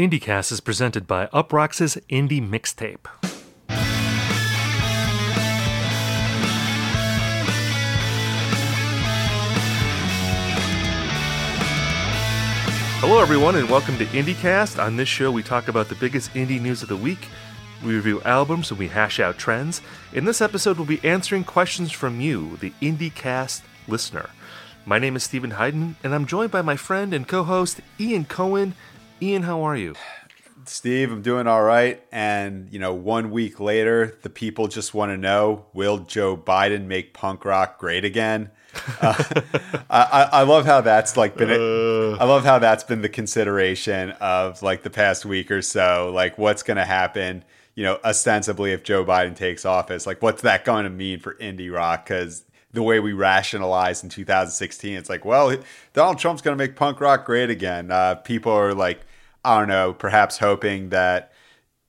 IndieCast is presented by Uproxx's Indie Mixtape. Hello, everyone, and welcome to IndieCast. On this show, we talk about the biggest indie news of the week. We review albums and we hash out trends. In this episode, we'll be answering questions from you, the IndieCast listener. My name is Steven Hyden, and I'm joined by my friend and co host, Ian Cohen. Ian, how are you? Steve, I'm doing all right. And, you know, one week later, the people just want to know will Joe Biden make punk rock great again? Uh, I, I love how that's like been. Uh, I love how that's been the consideration of like the past week or so. Like, what's going to happen? You know, ostensibly, if Joe Biden takes office, like, what's that going to mean for indie rock? Because the way we rationalized in 2016, it's like, well, Donald Trump's going to make punk rock great again. Uh, people are like, I don't know, perhaps hoping that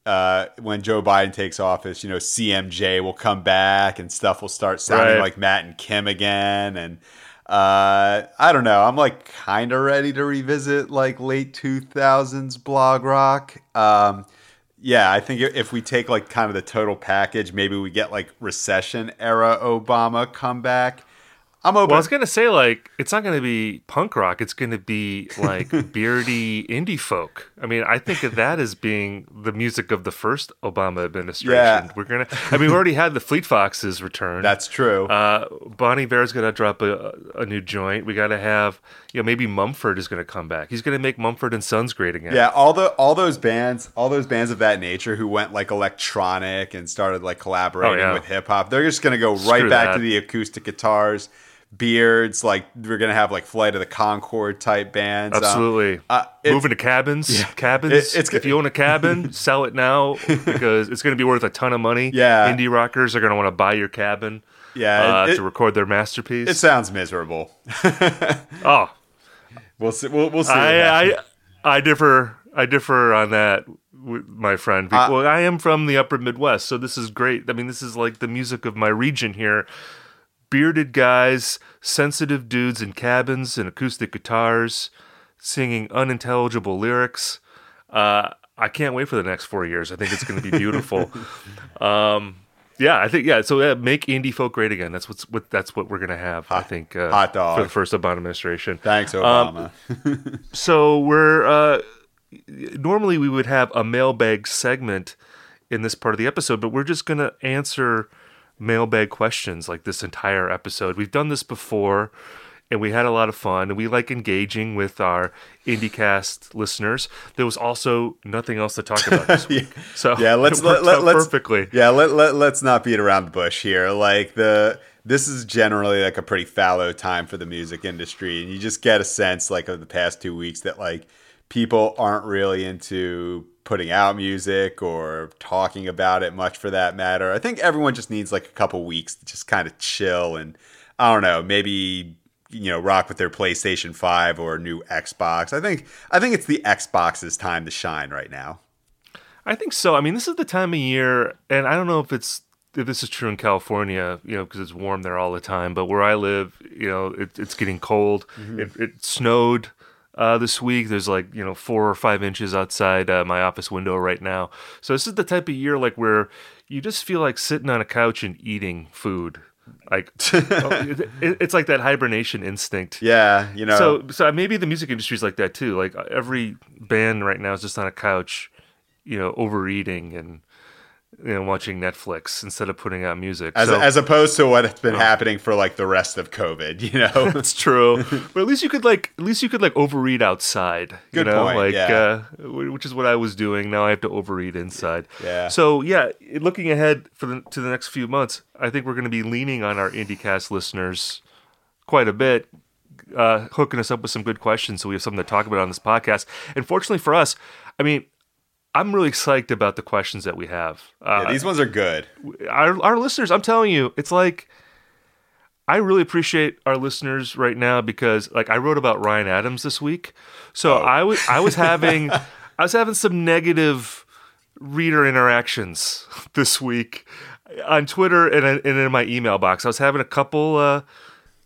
uh, when Joe Biden takes office, you know, CMJ will come back and stuff will start sounding right. like Matt and Kim again. And uh, I don't know. I'm like kind of ready to revisit like late 2000s blog rock. Um, yeah, I think if we take like kind of the total package, maybe we get like recession era Obama comeback. I'm open. Well, I was gonna say like it's not gonna be punk rock. It's gonna be like beardy indie folk. I mean, I think of that as being the music of the first Obama administration. Yeah. We're gonna. I mean, we already had the Fleet Foxes return. That's true. Uh, Bon Iver's gonna drop a, a new joint. We gotta have you know maybe Mumford is gonna come back. He's gonna make Mumford and Sons great again. Yeah, all the all those bands, all those bands of that nature who went like electronic and started like collaborating oh, yeah. with hip hop. They're just gonna go Screw right back that. to the acoustic guitars beards. Like we're gonna have like Flight of the Conchords type bands. Um, Absolutely. Um, uh, Moving to cabins. Yeah. Cabins. It, it's if you own a cabin, sell it now because it's gonna be worth a ton of money. Yeah. Indie rockers are gonna want to buy your cabin. Yeah. Uh, it, to record their masterpiece. It sounds miserable. oh. We'll see. We'll, we'll see. I, I I differ. I differ on that my friend. Uh, well, I am from the upper Midwest, so this is great. I mean, this is like the music of my region here bearded guys, sensitive dudes in cabins and acoustic guitars, singing unintelligible lyrics. Uh, I can't wait for the next four years. I think it's going to be beautiful. um, yeah, I think yeah. So yeah, make indie folk great again. That's what's what. That's what we're gonna have. Hot, I think uh, hot dog for the first Obama administration. Thanks, Obama. Um, so we're uh, normally we would have a mailbag segment in this part of the episode, but we're just gonna answer mailbag questions like this entire episode. We've done this before and we had a lot of fun and we like engaging with our IndieCast listeners. There was also nothing else to talk about this week. yeah. So yeah, let's let, let, let's perfectly. Yeah, let, let let's not beat around the bush here. Like the this is generally like a pretty fallow time for the music industry and you just get a sense like of the past 2 weeks that like people aren't really into putting out music or talking about it much for that matter. I think everyone just needs like a couple weeks to just kind of chill and I don't know, maybe you know, rock with their PlayStation 5 or new Xbox. I think I think it's the Xbox's time to shine right now. I think so. I mean, this is the time of year and I don't know if it's if this is true in California, you know, because it's warm there all the time. But where I live, you know, it, it's getting cold. Mm-hmm. It, it, snowed uh, this week. There's like you know four or five inches outside uh, my office window right now. So this is the type of year like where you just feel like sitting on a couch and eating food. Like oh, it, it's like that hibernation instinct. Yeah, you know. So so maybe the music industry is like that too. Like every band right now is just on a couch, you know, overeating and you know, watching Netflix instead of putting out music. As, so, as opposed to what's been oh. happening for like the rest of COVID, you know? That's true. but at least you could like, at least you could like overeat outside. Good you know? point. Like, yeah. uh, which is what I was doing. Now I have to overeat inside. Yeah. So yeah, looking ahead for the, to the next few months, I think we're going to be leaning on our IndieCast listeners quite a bit. Uh, hooking us up with some good questions so we have something to talk about on this podcast. And fortunately for us, I mean, I'm really psyched about the questions that we have. Uh, yeah, these ones are good. Our, our listeners, I'm telling you, it's like I really appreciate our listeners right now because like I wrote about Ryan Adams this week. So oh. I was I was having I was having some negative reader interactions this week on Twitter and, and in my email box. I was having a couple uh,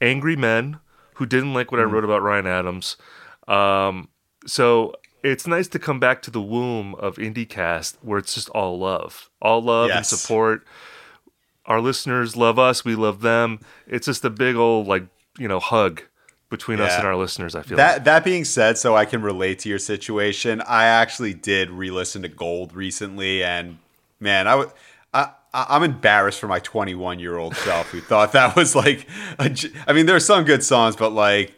angry men who didn't like what mm. I wrote about Ryan Adams. Um, so it's nice to come back to the womb of IndieCast where it's just all love, all love and support. Our listeners love us, we love them. It's just a big old like you know hug between us and our listeners. I feel That like. that being said, so I can relate to your situation. I actually did re-listen to Gold recently, and man, I would. I- I'm embarrassed for my 21 year old self who thought that was like, a I mean, there are some good songs, but like,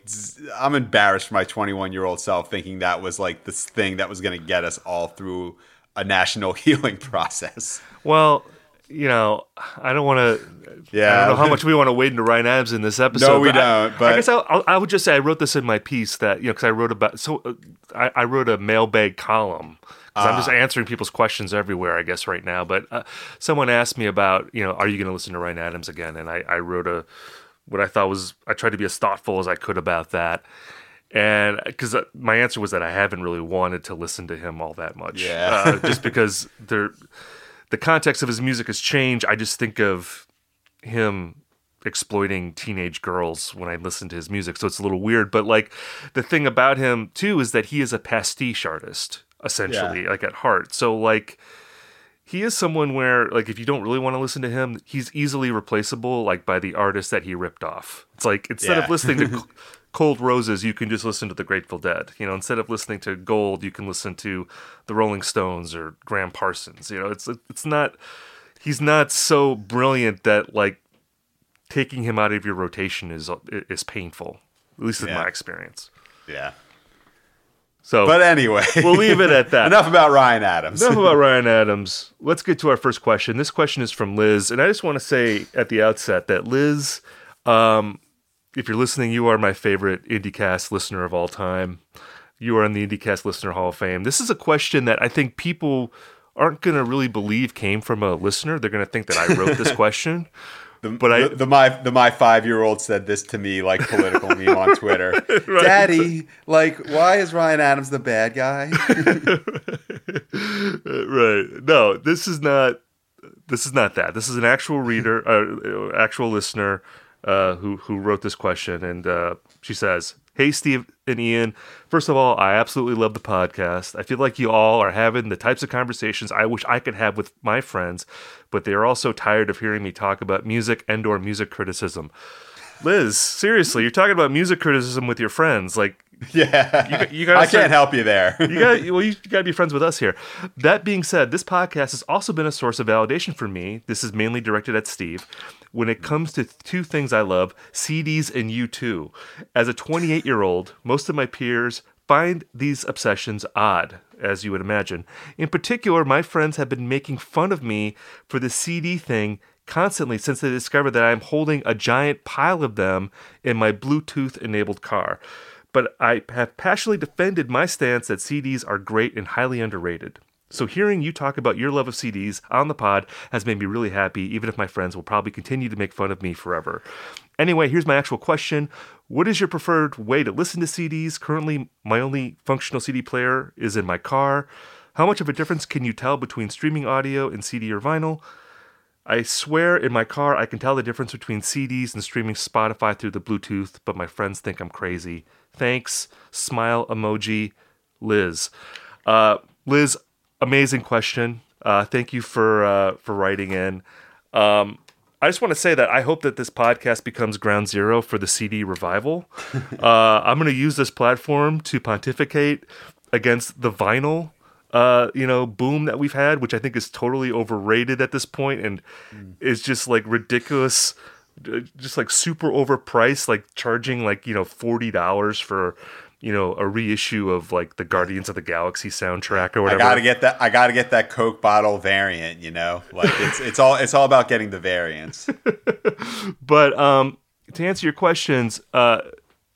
I'm embarrassed for my 21 year old self thinking that was like this thing that was going to get us all through a national healing process. Well, you know, I don't want to. Yeah. I don't know how much we want to wade into Ryan Adams in this episode. No, we but don't, I, but- guess I'll, I'll, I would just say I wrote this in my piece that you know because I wrote about so uh, I, I wrote a mailbag column. 'Cause I'm just answering people's questions everywhere, I guess, right now. But uh, someone asked me about, you know, are you going to listen to Ryan Adams again? And I, I wrote a, what I thought was, I tried to be as thoughtful as I could about that. And because my answer was that I haven't really wanted to listen to him all that much. Yeah. Uh, just because there, the context of his music has changed. I just think of him exploiting teenage girls when I listen to his music. So it's a little weird. But like the thing about him too is that he is a pastiche artist, essentially, like at heart. So like he is someone where like if you don't really want to listen to him, he's easily replaceable like by the artist that he ripped off. It's like instead of listening to Cold Roses, you can just listen to the Grateful Dead. You know, instead of listening to Gold, you can listen to the Rolling Stones or Gram Parsons. You know, it's it's not he's not so brilliant that like taking him out of your rotation is is painful. At least in Yeah. my experience. Yeah. So But anyway, we'll leave it at that. enough about Ryan Adams. Enough about Ryan Adams. Let's get to our first question. This question is from Liz, and I just want to say at the outset that Liz, um, if you're listening, you are my favorite IndieCast listener of all time. You are in the IndieCast Listener Hall of Fame. This is a question that I think people aren't going to really believe came from a listener. They're going to think that I wrote this question. The, But I- the, the my the my five year old said this to me like political meme on Twitter. Daddy, like, why is Ryan Adams the bad guy? right. No, this is not. This is not that. This is an actual reader, uh, actual listener, uh, who who wrote this question, and uh, she says, "Hey, Steve and Ian. First of all, I absolutely love the podcast. I feel like you all are having the types of conversations I wish I could have with my friends, but they are also tired of hearing me talk about music and/or music criticism." Liz, seriously, you're talking about music criticism with your friends, like yeah, you gotta I start- can't help you there. you got well you got to be friends with us here. That being said this podcast has also been a source of validation for me. This is mainly directed at steve. When it comes to two things i love cds and u2 as a 28 year old most of my peers find these obsessions odd as you would imagine. In particular my friends have been making fun of me for the cd thing constantly since they discovered that i'm holding a giant pile of them in my bluetooth enabled car but I have passionately defended my stance that CDs are great and highly underrated. So hearing you talk about your love of CDs on the pod has made me really happy, even if my friends will probably continue to make fun of me forever. Anyway, here's my actual question. What is your preferred way to listen to CDs? Currently, my only functional CD player is in my car. How much of a difference can you tell between streaming audio and CD or vinyl? I swear in my car I can tell the difference between CDs and streaming Spotify through the Bluetooth, but my friends think I'm crazy. Thanks. Smile emoji, Liz. Uh, Liz, amazing question. Uh, thank you for uh, for writing in. Um, I just want to say that I hope that this podcast becomes ground zero for the CD revival. uh, I'm going to use this platform to pontificate against the vinyl, uh, you know, boom that we've had, which I think is totally overrated at this point and is just like ridiculous, just like super overpriced, like charging like you know forty dollars for you know a reissue of like the Guardians of the Galaxy soundtrack or whatever. I gotta get that. I gotta get that Coke bottle variant. You know, like it's it's all it's all about getting the variants. But um, to answer your questions, uh,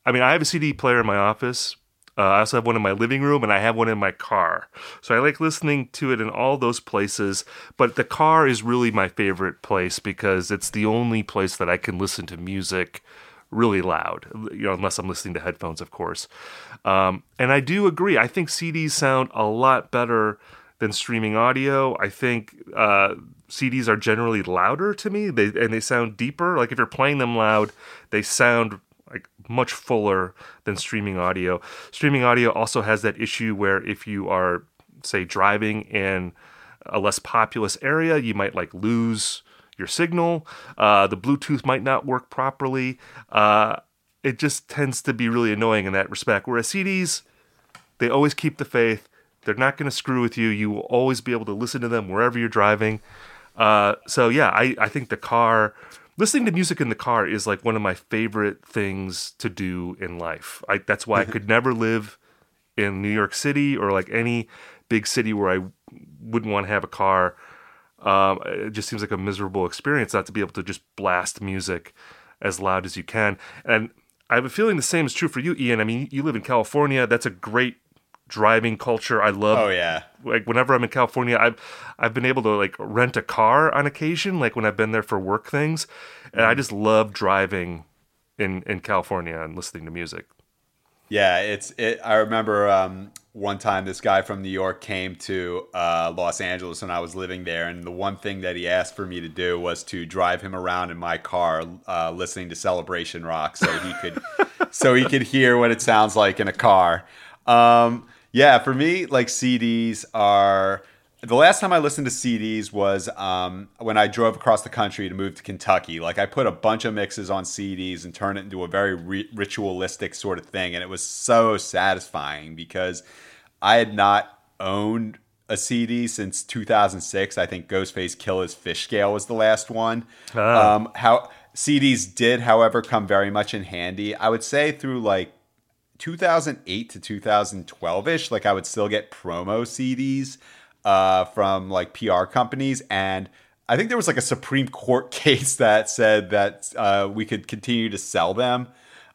I mean, I have a CD player in my office. Uh, I also have one in my living room, and I have one in my car. So I like listening to it in all those places. But the car is really my favorite place because it's the only place that I can listen to music really loud. You know, unless I'm listening to headphones, of course. Um, and I do agree. I think CDs sound a lot better than streaming audio. I think uh, CDs are generally louder to me. They and they sound deeper. Like if you're playing them loud, they sound much fuller than streaming audio. Streaming audio also has that issue where if you are say driving in a less populous area, you might like lose your signal. Uh, the Bluetooth might not work properly. Uh, it just tends to be really annoying in that respect. Whereas CDs, they always keep the faith. They're not going to screw with you. You will always be able to listen to them wherever you're driving. Uh, so yeah, I, I think the car, listening to music in the car is like one of my favorite things to do in life. I, that's why I could never live in New York City or like any big city where I wouldn't want to have a car. Um, it just seems like a miserable experience not to be able to just blast music as loud as you can. And I have a feeling the same is true for you, Ian. I mean, you live in California. That's a great driving culture. I love. Oh yeah. Like whenever I'm in California, I've I've been able to like rent a car on occasion, like when I've been there for work things, and I mm-hmm. just love driving in in California and listening to music. Yeah, it's it. I remember um, one time this guy from New York came to uh, Los Angeles when I was living there, and the one thing that he asked for me to do was to drive him around in my car, uh, listening to Celebration Rock, so he could so he could hear what it sounds like in a car. Um, yeah, for me, like CDs are the last time I listened to CDs was um, when I drove across the country to move to Kentucky. Like I put a bunch of mixes on CDs and turned it into a very ri- ritualistic sort of thing, and it was so satisfying because I had not owned a CD since 2006. I think Ghostface Killah's Fishscale was the last one. Ah. Um, how CDs did, however, come very much in handy. I would say through like 2008 to 2012 ish, like I would still get promo CDs uh, from like PR companies. And I think there was like a Supreme Court case that said that uh, we could continue to sell them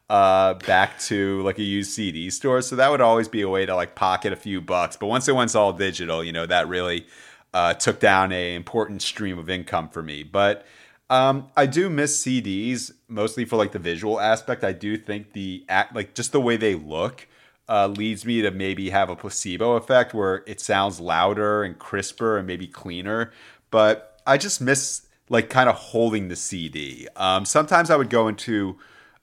uh, back to like a used CD store. So that would always be a way to like pocket a few bucks. But once it went all digital, you know, that really uh, took down a important stream of income for me. But um, I do miss CDs mostly for like the visual aspect. I do think the act, like just the way they look uh, leads me to maybe have a placebo effect where it sounds louder and crisper and maybe cleaner. But I just miss like kind of holding the CD. Um, sometimes I would go into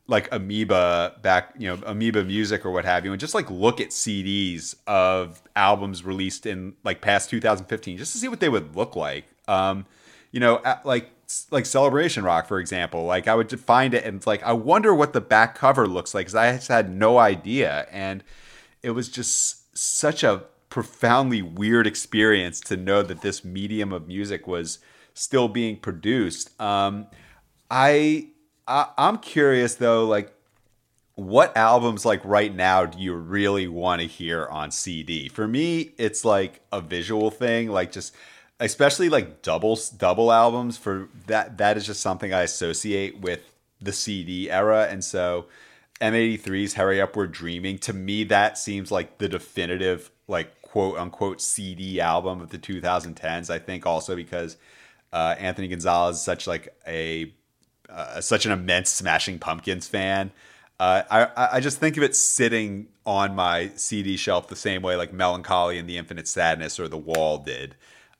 like Amoeba back, you know, Amoeba Music or what have you, and just like look at CDs of albums released in like past 2015 just to see what they would look like. Um, you know, like like Celebration Rock, for example. Like I would find it and like I wonder what the back cover looks like because I just had no idea, and it was just such a profoundly weird experience to know that this medium of music was still being produced. Um, I, I I'm curious though, like what albums like right now do you really want to hear on CD? For me, it's like a visual thing, like just especially like doubles double albums for that that is just something I associate with the CD era. And so M83's Hurry Up We're Dreaming to me that seems like the definitive like quote unquote CD album of the 2010s I think also because uh, Anthony Gonzalez is such like a uh, such an immense Smashing Pumpkins fan. Uh, I I just think of it sitting on my CD shelf the same way like Mellon Collie and the Infinite Sadness or The Wall did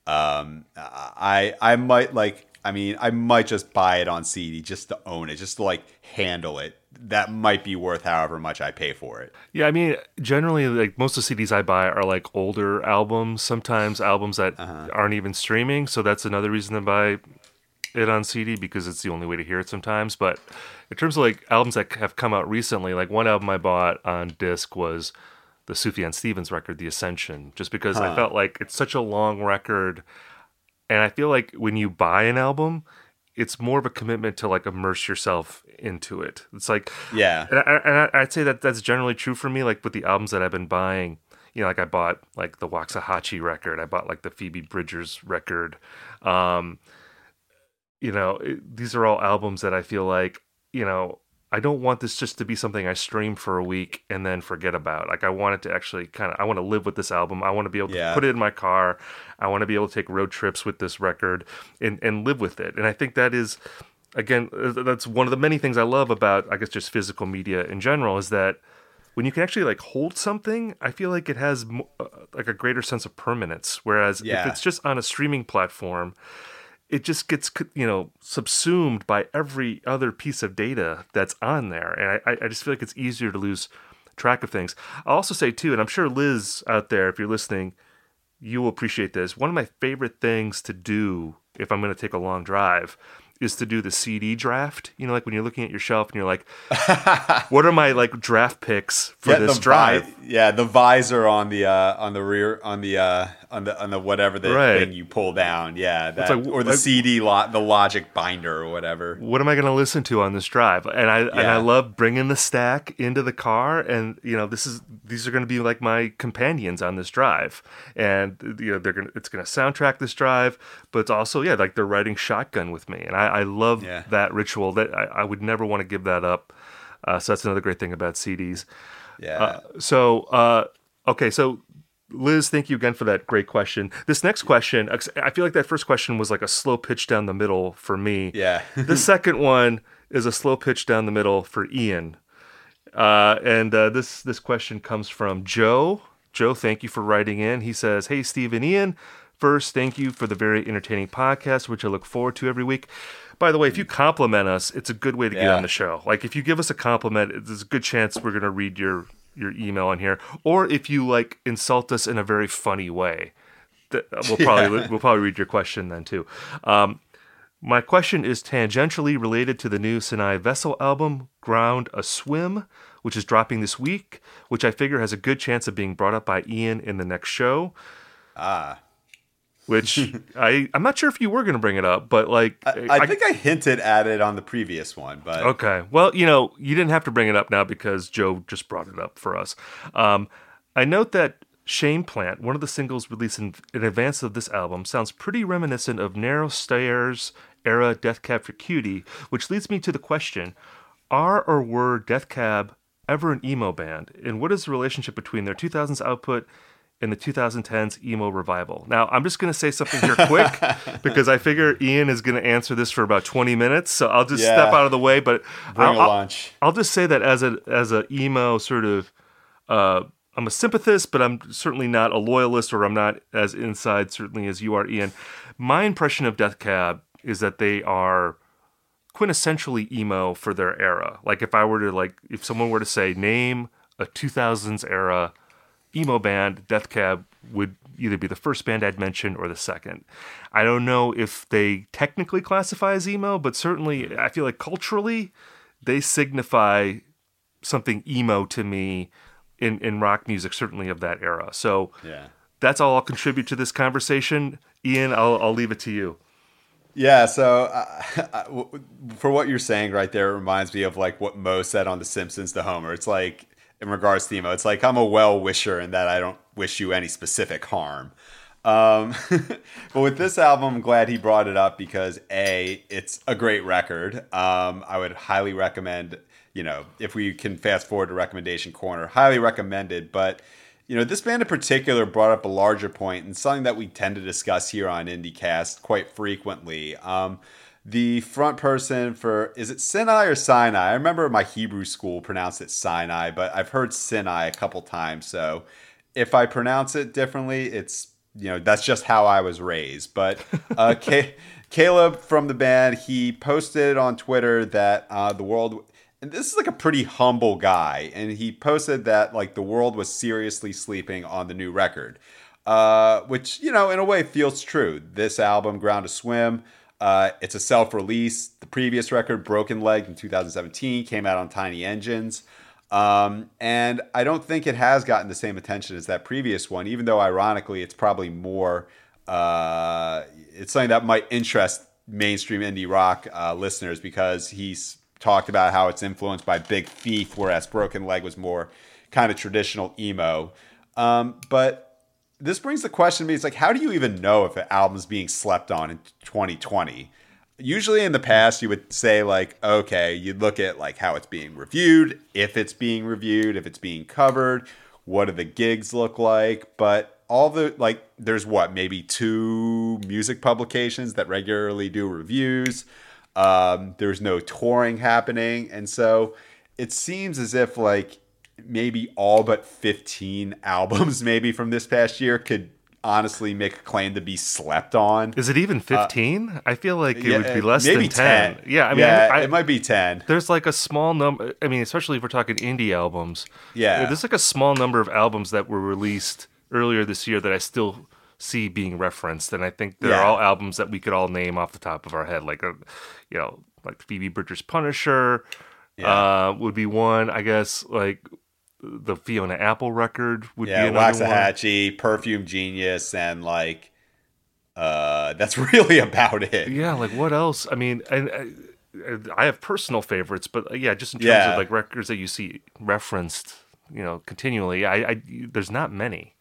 um, I I might like. I mean, I might just buy it on CD just to own it, just to like handle it. That might be worth however much I pay for it. Yeah, I mean, generally, like most of the CDs I buy are like older albums. Sometimes albums that uh-huh. aren't even streaming. So that's another reason to buy it on CD because it's the only way to hear it sometimes. But in terms of like albums that have come out recently, like one album I bought on disc was the Sufjan Stevens record, The Ascension, just because huh. I felt like it's such a long record. And I feel like when you buy an album, it's more of a commitment to like immerse yourself into it. It's like, yeah. And, I, would say that that's generally true for me. Like with the albums that I've been buying, you know, like I bought like the Waxahatchee record, I bought like the Phoebe Bridgers record. Um, you know, it, these are all albums that I feel like, you know, I don't want this just to be something I stream for a week and then forget about. Like I want it to actually kind of I want to live with this album. I want to be able to yeah. put it in my car. I want to be able to take road trips with this record and and live with it. And I think that is again uh, that's one of the many things I love about I guess just physical media in general is that when you can actually like hold something, I feel like it has uh, like a greater sense of permanence whereas yeah. if it's just on a streaming platform, it just gets you know subsumed by every other piece of data that's on there, and I, I just feel like it's easier to lose track of things. I'll also say too, and I'm sure Liz out there, if you're listening, you will appreciate this. One of my favorite things to do if I'm going to take a long drive is to do the CD draft. You know, like when you're looking at your shelf and you're like, what are my like draft picks for yeah, this drive? Vi- yeah, the visor on the uh, on the rear on the uh, on the on the whatever the Right. thing you pull down. Yeah, that, like- or the CD lot the logic binder or whatever. What am I going to listen to on this drive? And I and I love bringing the stack into the car, and you know this is these are going to be like my companions on this drive, and you know they're gonna it's going to soundtrack this drive, but it's also yeah like they're riding shotgun with me, and I, I love Yeah. that ritual. That I, I would never want to give that up. Uh, so that's another great thing about CDs. Yeah. Uh, so uh, okay, so Liz, thank you again for that great question. This next question, I feel like that first question was like a slow pitch down the middle for me. yeah. the second one is a slow pitch down the middle for Ian. Uh, and uh, this this question comes from Joe. Joe, thank you for writing in. He says, "Hey, Steve and Ian. First, thank you for the very entertaining podcast, which I look forward to every week. By the way, if you compliment us, it's a good way to get on the show. Like if you give us a compliment, there's a good chance we're gonna read your your email in here. Or if you like insult us in a very funny way, that we'll probably we'll probably read your question then too. Um, my question is tangentially related to the new Sinai Vessel album, Ground Aswim, which is dropping this week, which I figure has a good chance of being brought up by Ian in the next show. Ah. Which I I'm not sure if you were going to bring it up, but like I, I think I hinted at it on the previous one, but Okay. Well, you know, you didn't have to bring it up now because Joe just brought it up for us. Um, I note that Shame Plant, one of the singles released in, in advance of this album, sounds pretty reminiscent of Narrow Stairs era Death Cab for Cutie, which leads me to the question Are or were Death Cab ever an emo band? And what is the relationship between their 2000s output and the 2010s emo revival? Now, I'm just going to say something here quick because I figure Ian is going to answer this for about 20 minutes. So I'll just step out of the way. But bring I'll, a I'll- lunch. I'll just say that as a as a emo sort of uh I'm a sympathist, but I'm certainly not a loyalist or I'm not as inside certainly as you are, Ian. My impression of Death Cab is that they are quintessentially emo for their era. Like if I were to like if someone were to say name a 2000s era emo band, Death Cab would either be the first band I'd mention or the second. I don't know if they technically classify as emo, but certainly I feel like culturally they signify something emo to me in, in rock music, certainly of that era. So yeah. that's all I'll contribute to this conversation. Ian, I'll, I'll leave it to you. Yeah, so uh, for what you're saying right there, it reminds me of like what Moe said on The Simpsons to Homer. It's like, in regards to emo, it's like I'm a well wisher in that I don't wish you any specific harm. Um, but with this album, I'm glad he brought it up because A, it's a great record. Um, I would highly recommend, you know, if we can fast forward to recommendation corner, highly recommended. But you know, this band in particular brought up a larger point and something that we tend to discuss here on IndieCast quite frequently. Um, the front person for is it Sinai or Sinai? I remember my Hebrew school pronounced it Sinai, but I've heard Sinai a couple times. So if I pronounce it differently, it's you know that's just how I was raised. But uh, Ca- Caleb from the band, he posted on Twitter that uh, the world and this is like a pretty humble guy and he posted that like the world was seriously sleeping on the new record uh, which you know in a way feels true this album Ground Aswim uh, it's a self-release the previous record broken leg in 2017 came out on tiny engines um, and i don't think it has gotten the same attention as that previous one even though ironically it's probably more uh, it's something that might interest mainstream indie rock uh, listeners because he's talked about how it's influenced by Big Thief, whereas Broken Leg was more kind of traditional emo. Um, but this brings the question to me: It's like, how do you even know if an album's being slept on in 2020? Usually, in the past, you would say like, okay, you'd look at like how it's being reviewed, if it's being reviewed, if it's being covered, what do the gigs look like, but all the like there's what maybe two music publications that regularly do reviews. Um, there's no touring happening. And so it seems as if like maybe all but 15 albums maybe from this past year could honestly make a claim to be slept on. Is it even 15? Uh, I feel like it yeah, would be less than 10. 10. Yeah, I mean, yeah, I, it might be 10. There's like a small number. I mean, especially if we're talking indie albums. Yeah. There's like a small number of albums that were released earlier this year that I still see being referenced. And I think they're yeah. all albums that we could all name off the top of our head. Like, a, uh, you know, like Phoebe Bridgers Punisher uh, would be one. I guess like the Fiona Apple record would yeah, be another Waxahatchee, one. Perfume Genius, and like uh, that's really about it. Yeah, like what else? I mean, and. Uh, I have personal favorites, but yeah, just in terms yeah. of like records that you see referenced, you know, continually, I, I there's not many.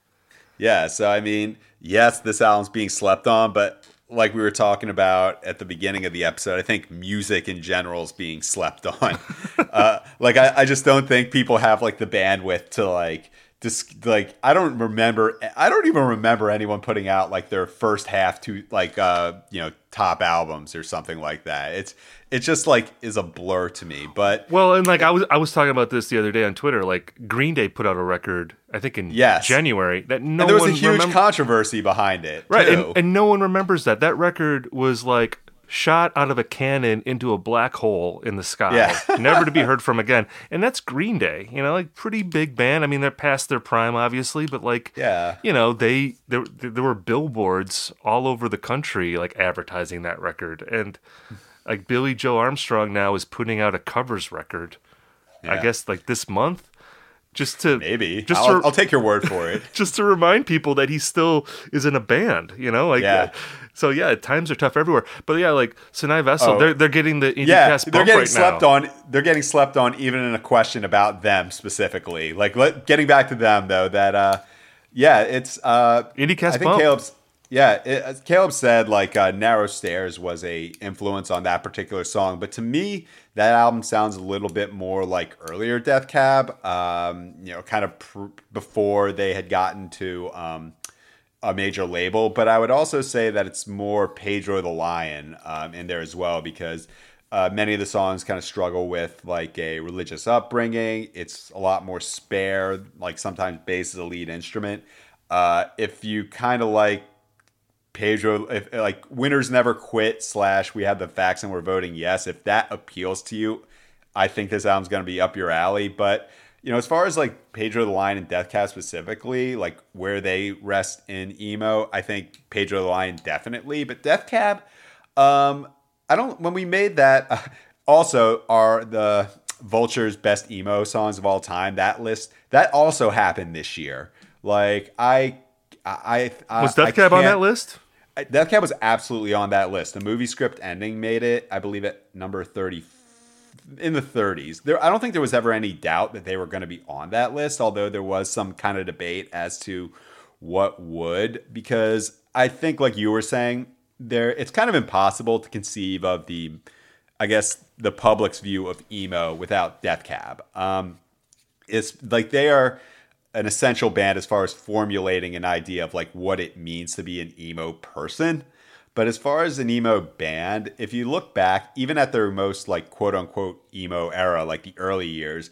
Yeah, so I mean, yes, this album's being slept on, but like we were talking about at the beginning of the episode, I think music in general is being slept on. uh, like I, I just don't think people have like the bandwidth to like just like I don't remember I don't even remember anyone putting out like their first half to like uh you know top albums or something like that. It's it just like is a blur to me. But well, and like I was I was talking about this the other day on Twitter. Like Green Day put out a record I think in yes. January that no and there was a huge controversy behind it, right? And, and no one remembers that that record was like shot out of a cannon into a black hole in the sky, yeah. never to be heard from again. And that's Green Day, you know, like pretty big band. I mean, they're past their prime, obviously, but like, yeah, you know, they there there were billboards all over the country like advertising that record, and like Billie Joe Armstrong now is putting out a covers record. Yeah. I guess like this month just to maybe just I'll, to, I'll, take your word for it just to remind people that he still is in a band you know like yeah. Uh, so yeah times are tough everywhere but yeah like Sinai Vessel oh. they're, they're getting the indie yeah they're getting right slept now. on they're getting slept on even in a question about them specifically like let, getting back to them though that uh yeah it's uh IndieCast I think bump. Caleb's yeah, it, Caleb said like uh, "Narrow Stairs" was a influence on that particular song, but to me, that album sounds a little bit more like earlier Death Cab. Um, you know, kind of pr- before they had gotten to um, a major label. But I would also say that it's more Pedro the Lion um, in there as well because. Uh, many of the songs kind of struggle with like a religious upbringing. It's a lot more spare, like sometimes bass is a lead instrument. Uh, if you kind of like Pedro, if like winners never quit slash we have the facts and we're voting yes. If that appeals to you, I think this album's gonna be up your alley. But you know, as far as like Pedro the Lion and Death Cab specifically, like where they rest in emo, I think Pedro the Lion definitely. But Death Cab, um, I don't. When we made that, uh, also are the Vulture's best emo songs of all time. That list that also happened this year. Like I, I, I was Death Cab on that list? Death Cab was absolutely on that list. The movie script ending made it, I believe, at number 30 in the 30s. There I don't think there was ever any doubt that they were going to be on that list, although there was some kind of debate as to what would because I think like you were saying, there it's kind of impossible to conceive of the I guess the public's view of emo without Death Cab. Um it's like they are an essential band as far as formulating an idea of like what it means to be an emo person. But as far as an emo band, if you look back, even at their most like quote unquote emo era, like the early years,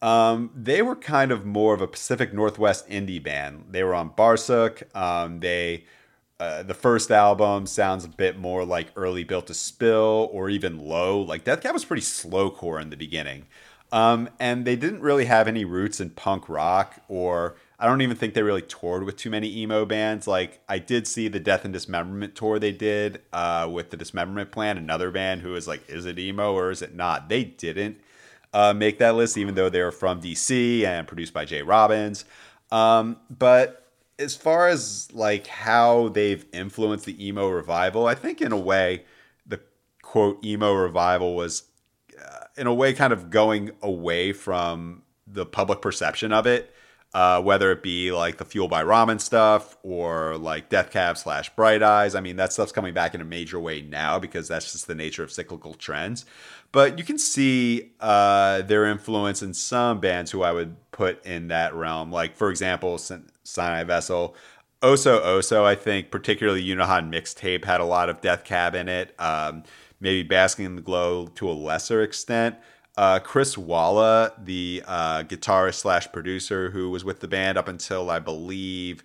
um, they were kind of more of a Pacific Northwest indie band. They were on Barsuk. Um, they uh, the first album sounds a bit more like early Built to Spill or even low. Like Death Cab was pretty slowcore in the beginning. Um, and they didn't really have any roots in punk rock, or I don't even think they really toured with too many emo bands. Like I did see the Death and Dismemberment tour they did uh, with the Dismemberment Plan, another band who was like, is it emo or is it not? They didn't uh, make that list, even though they were from DC and produced by J. Robbins. Um, but as far as like how they've influenced the emo revival, I think in a way the quote emo revival was in a way kind of going away from the public perception of it. Uh, whether it be like the Fueled by Ramen stuff or like Death Cab slash Bright Eyes. I mean, that stuff's coming back in a major way now because that's just the nature of cyclical trends. But you can see uh, their influence in some bands who I would put in that realm. Like, for example, Sinai Vessel. Oso Oso, I think, particularly Yunahon mixtape, had a lot of Death Cab in it. Um, maybe basking in the glow to a lesser extent. Uh, Chris Walla, the uh, guitarist slash producer who was with the band up until I believe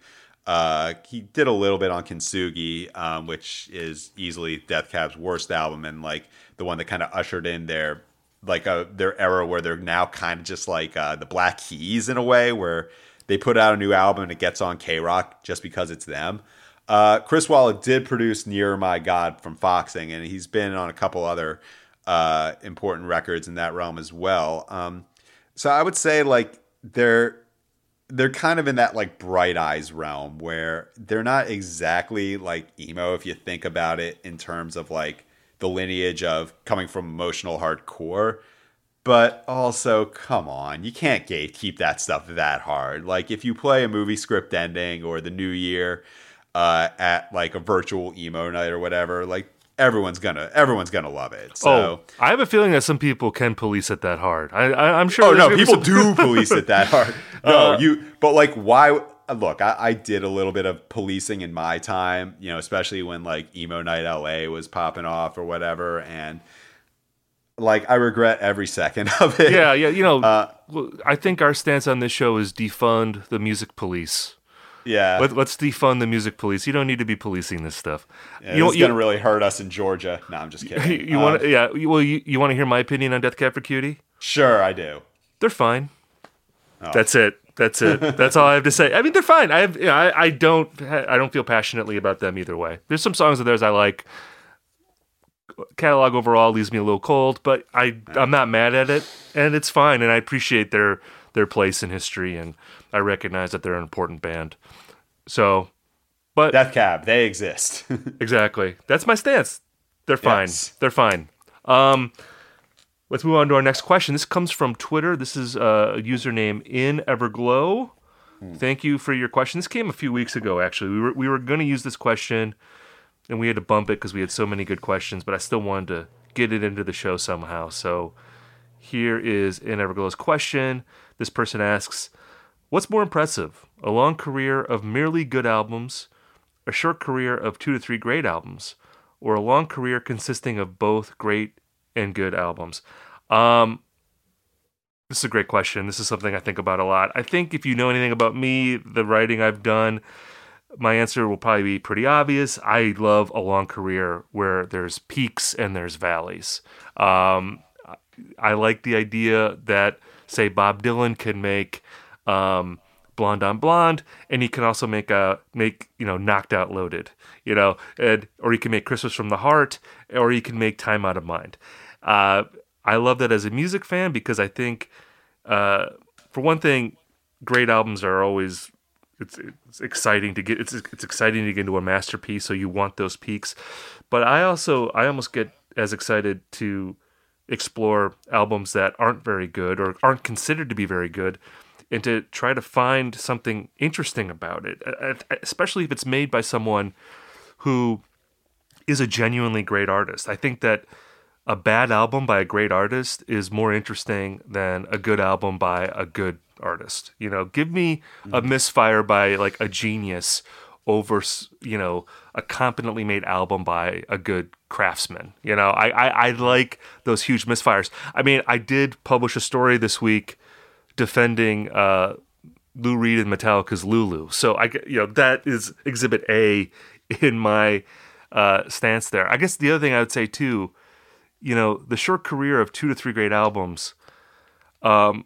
Uh, he did a little bit on Kintsugi, um, which is easily Death Cab's worst album and like the one that kind of ushered in their like uh, their era where they're now kind of just like uh, the Black Keys in a way, where they put out a new album and it gets on KROQ just because it's them. Uh, Chris Walla did produce "Near My God" from Foxing, and he's been on a couple other uh, important records in that realm as well. Um, so I would say like they're they're kind of in that like bright eyes realm where they're not exactly like emo if you think about it in terms of like the lineage of coming from emotional hardcore but also come on you can't keep that stuff that hard like if you play a movie script ending or the new year uh, at like a virtual emo night or whatever like everyone's gonna everyone's gonna love it. So oh, I have a feeling that some people can police it that hard. I, I am sure. Oh no, people do police it that hard. No, uh, you. But like, why? Look, I, I, did a little bit of policing in my time. You know, especially when like emo night LA was popping off or whatever, and like I regret every second of it. Yeah, yeah. You know, uh, I think our stance on this show is defund the music police. Yeah. Let, us defund the music police. You don't need to be policing this stuff. Yeah, you going to really hurt us in Georgia. No, I'm just kidding. You, you um, want? Yeah. Well, you, you want to hear my opinion on Death Cab for Cutie? Sure, I do. They're fine. Oh. That's it. That's it. That's all I have to say. I mean, they're fine. I have. You know, I, I don't. I don't feel passionately about them either way. There's some songs of theirs I like. Catalog overall leaves me a little cold, but I I'm not mad at it, and it's fine. And I appreciate their their place in history, and I recognize that they're an important band. So, but Death Cab, they exist. exactly. That's my stance. They're fine. Yes. They're fine. Um, let's move on to our next question. This comes from Twitter. This is uh, a username in Everglow. Hmm. Thank you for your question. This came a few weeks ago. Actually, we were we were going to use this question, and we had to bump it because we had so many good questions. But I still wanted to get it into the show somehow. So here is in Everglow's question. This person asks, "What's more impressive, a long career of merely good albums, a short career of two to three great albums, or a long career consisting of both great and good albums? Um, this is a great question. This is something I think about a lot. I think if you know anything about me, the writing I've done, my answer will probably be pretty obvious. I love a long career where there's peaks and there's valleys. Um, I like the idea that, say, Bob Dylan can make um, blonde on blonde and he can also make a make you know knocked out loaded you know and or he can make christmas from the heart or he can make time out of mind. Uh, i love that as a music fan because i think uh, for one thing great albums are always it's, it's exciting to get it's it's exciting to get into a masterpiece so you want those peaks. But i also i almost get as excited to explore albums that aren't very good or aren't considered to be very good and to try to find something interesting about it, especially if it's made by someone who is a genuinely great artist. I think that a bad album by a great artist is more interesting than a good album by a good artist. You know, give me a mm-hmm. misfire by like a genius over you know a competently made album by a good craftsman you know I, I i like those huge misfires i mean i did publish a story this week defending uh, Lou Reed and Metallica's Lulu. So I, you know, that is Exhibit A in my uh, stance there. I guess the other thing I would say too, you know, the short career of two to three great albums. Um,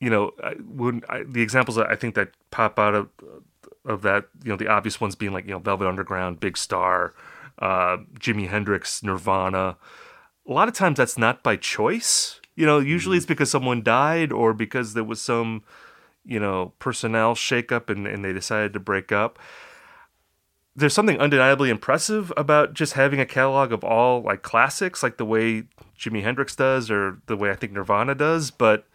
you know, when I, the examples I think that pop out of of that, you know, the obvious ones being like you know Velvet Underground, Big Star, uh, Jimi Hendrix, Nirvana. A lot of times that's not by choice you know, usually it's mm-hmm. because someone died or because there was some, you know, personnel shakeup and, and they decided to break up. There's something undeniably impressive about just having a catalog of all like classics, like the way Jimi Hendrix does or the way I think Nirvana does, but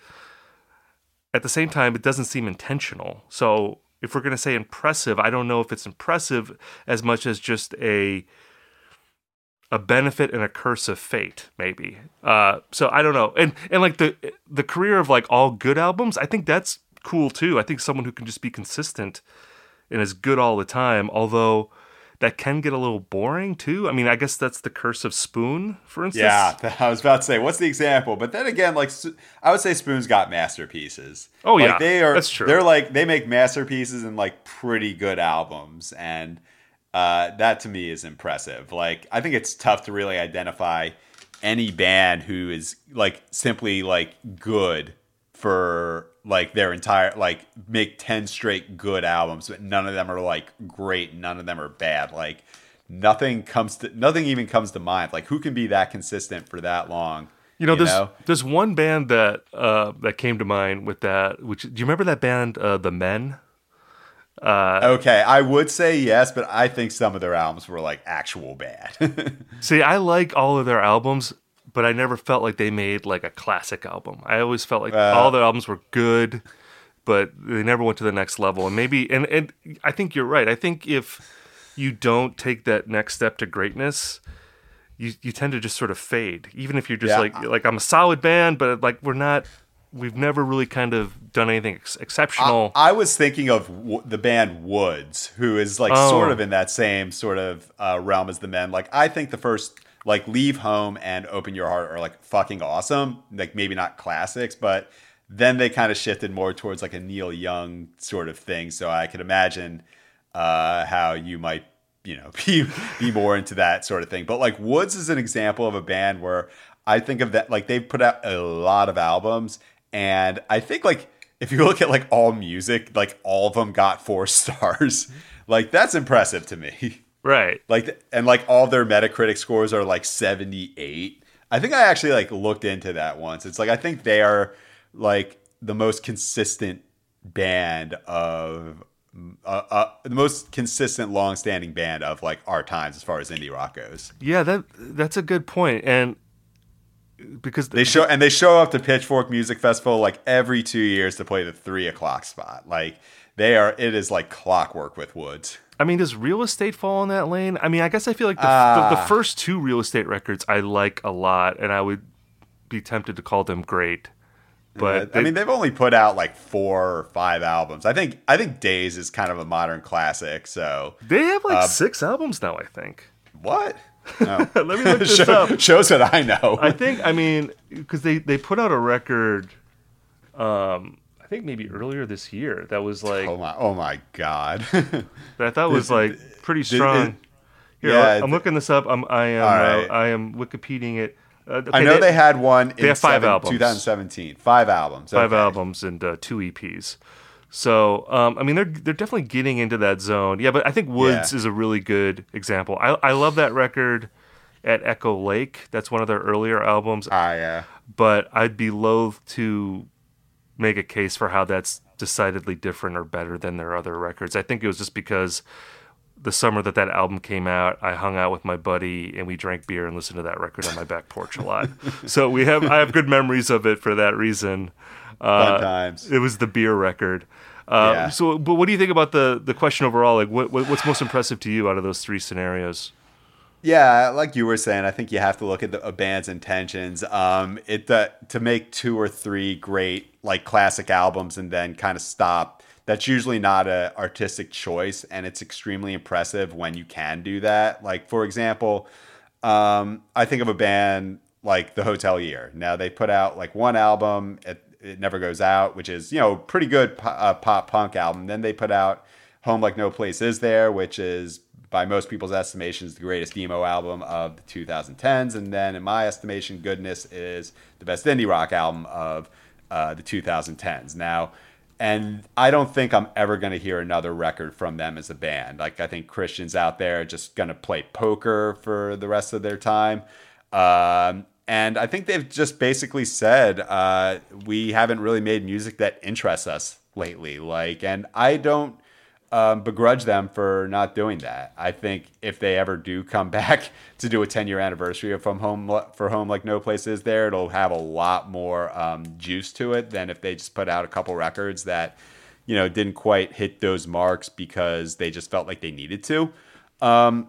at the same time, it doesn't seem intentional. So if we're going to say impressive, I don't know if it's impressive as much as just a a benefit and a curse of fate, maybe. Uh, so I don't know. And and like the the career of like all good albums, I think that's cool too. I think someone who can just be consistent and is good all the time. Although that can get a little boring too. I mean, I guess that's the curse of Spoon, for instance. Yeah, I was about to say, what's the example? But then again, like I would say, Spoon's got masterpieces. Oh like, yeah, they are. That's true. They're like they make masterpieces and like pretty good albums, and uh, that to me is impressive. Like I think it's tough to really identify any band who is like simply like good for like their entire like make 10 straight good albums but none of them are like great none of them are bad like nothing comes to nothing even comes to mind like who can be that consistent for that long you know, you there's know? there's one band that uh, that came to mind with that. Which do you remember that band, uh, the Men? Uh, okay, I would say yes, but I think some of their albums were like actual bad. see, I like all of their albums, but I never felt like they made like a classic album. I always felt like uh, all their albums were good, but they never went to the next level. And maybe, and and I think you're right. I think if you don't take that next step to greatness, you you tend to just sort of fade. Even if you're just yeah. like like I'm a solid band, but like we're not we've never really kind of done anything ex- exceptional. I, I, was thinking of w- the band Woods, who is like oh. sort of in that same sort of uh, realm as the men. Like I think the first like Leave Home and Open Your Heart are like fucking awesome. Like maybe not classics, but then they kind of shifted more towards like a Neil Young sort of thing. So I could imagine uh, how you might you know be be more into that sort of thing. But like Woods is an example of a band where I think of that like they've put out a lot of albums and I think like if you look at like all music, like all of them got four stars. like that's impressive to me. Right. Like and like all their Metacritic scores are like 78. I think I actually like looked into that once. It's like I think they are like the most consistent band of uh, uh, the most consistent, long-standing band of like our times as far as indie rock goes. Yeah, that that's a good point, and because they show and they show up to Pitchfork Music Festival like every two years to play the three o'clock spot. Like they are, it is like clockwork with Woods. I mean, does real estate fall in that lane? I mean, I guess I feel like the, uh, the, the, ah. first two real estate records I like a lot, and I would be tempted to call them great. But yeah, I mean, they've only put out like four or five albums. I think I think Days is kind of a modern classic. So they have like uh, six albums now. I think. What? Oh. Let me look this Show, up. Shows that I know. I think. I mean, because they they put out a record. Um, I think maybe earlier this year. That was like. Oh my! Oh my God. that I thought was like pretty strong. Here, yeah, I'm looking this up. I'm I am right. uh, I am Wikipediaing it. Uh, okay, I know they, they, had one. They have five seven, albums. 2017. Five albums. Five albums and uh, two EPs. So, um, I mean, they're they're definitely getting into that zone. Yeah, but I think Woods yeah. is a really good example. I I love that record at Echo Lake. That's one of their earlier albums. Ah, yeah. But I'd be loath to make a case for how that's decidedly different or better than their other records. I think it was just because the summer that that album came out, I hung out with my buddy and we drank beer and listened to that record on my back porch a lot. so we have I have good memories of it for that reason. Uh, Fun times. It was the beer record. Uh, yeah. So, but what do you think about the the question overall? Like, what, what's most impressive to you out of those three scenarios? Yeah, like you were saying, I think you have to look at the, a band's intentions. Um, it uh, to make two or three great like classic albums and then kind of stop. That's usually not a artistic choice, and it's extremely impressive when you can do that. Like for example, um, I think of a band like the Hotelier. Now they put out like one album. It, it never goes out, which is you know pretty good uh, pop punk album. Then they put out Home Like No Place Is There, which is by most people's estimations the greatest emo album of the 2010s, and then in my estimation, Goodness is the best indie rock album of uh, the 2010s. Now. And I don't think I'm ever going to hear another record from them as a band. Like, I think Christians out there are just going to play poker for the rest of their time. Um, and I think they've just basically said uh, we haven't really made music that interests us lately. Like, and I don't um, begrudge them for not doing that. I think if they ever do come back to do a 10 year anniversary of From Home for Home Like No Place Is There, it'll have a lot more um, juice to it than if they just put out a couple records that you know didn't quite hit those marks because they just felt like they needed to. Um,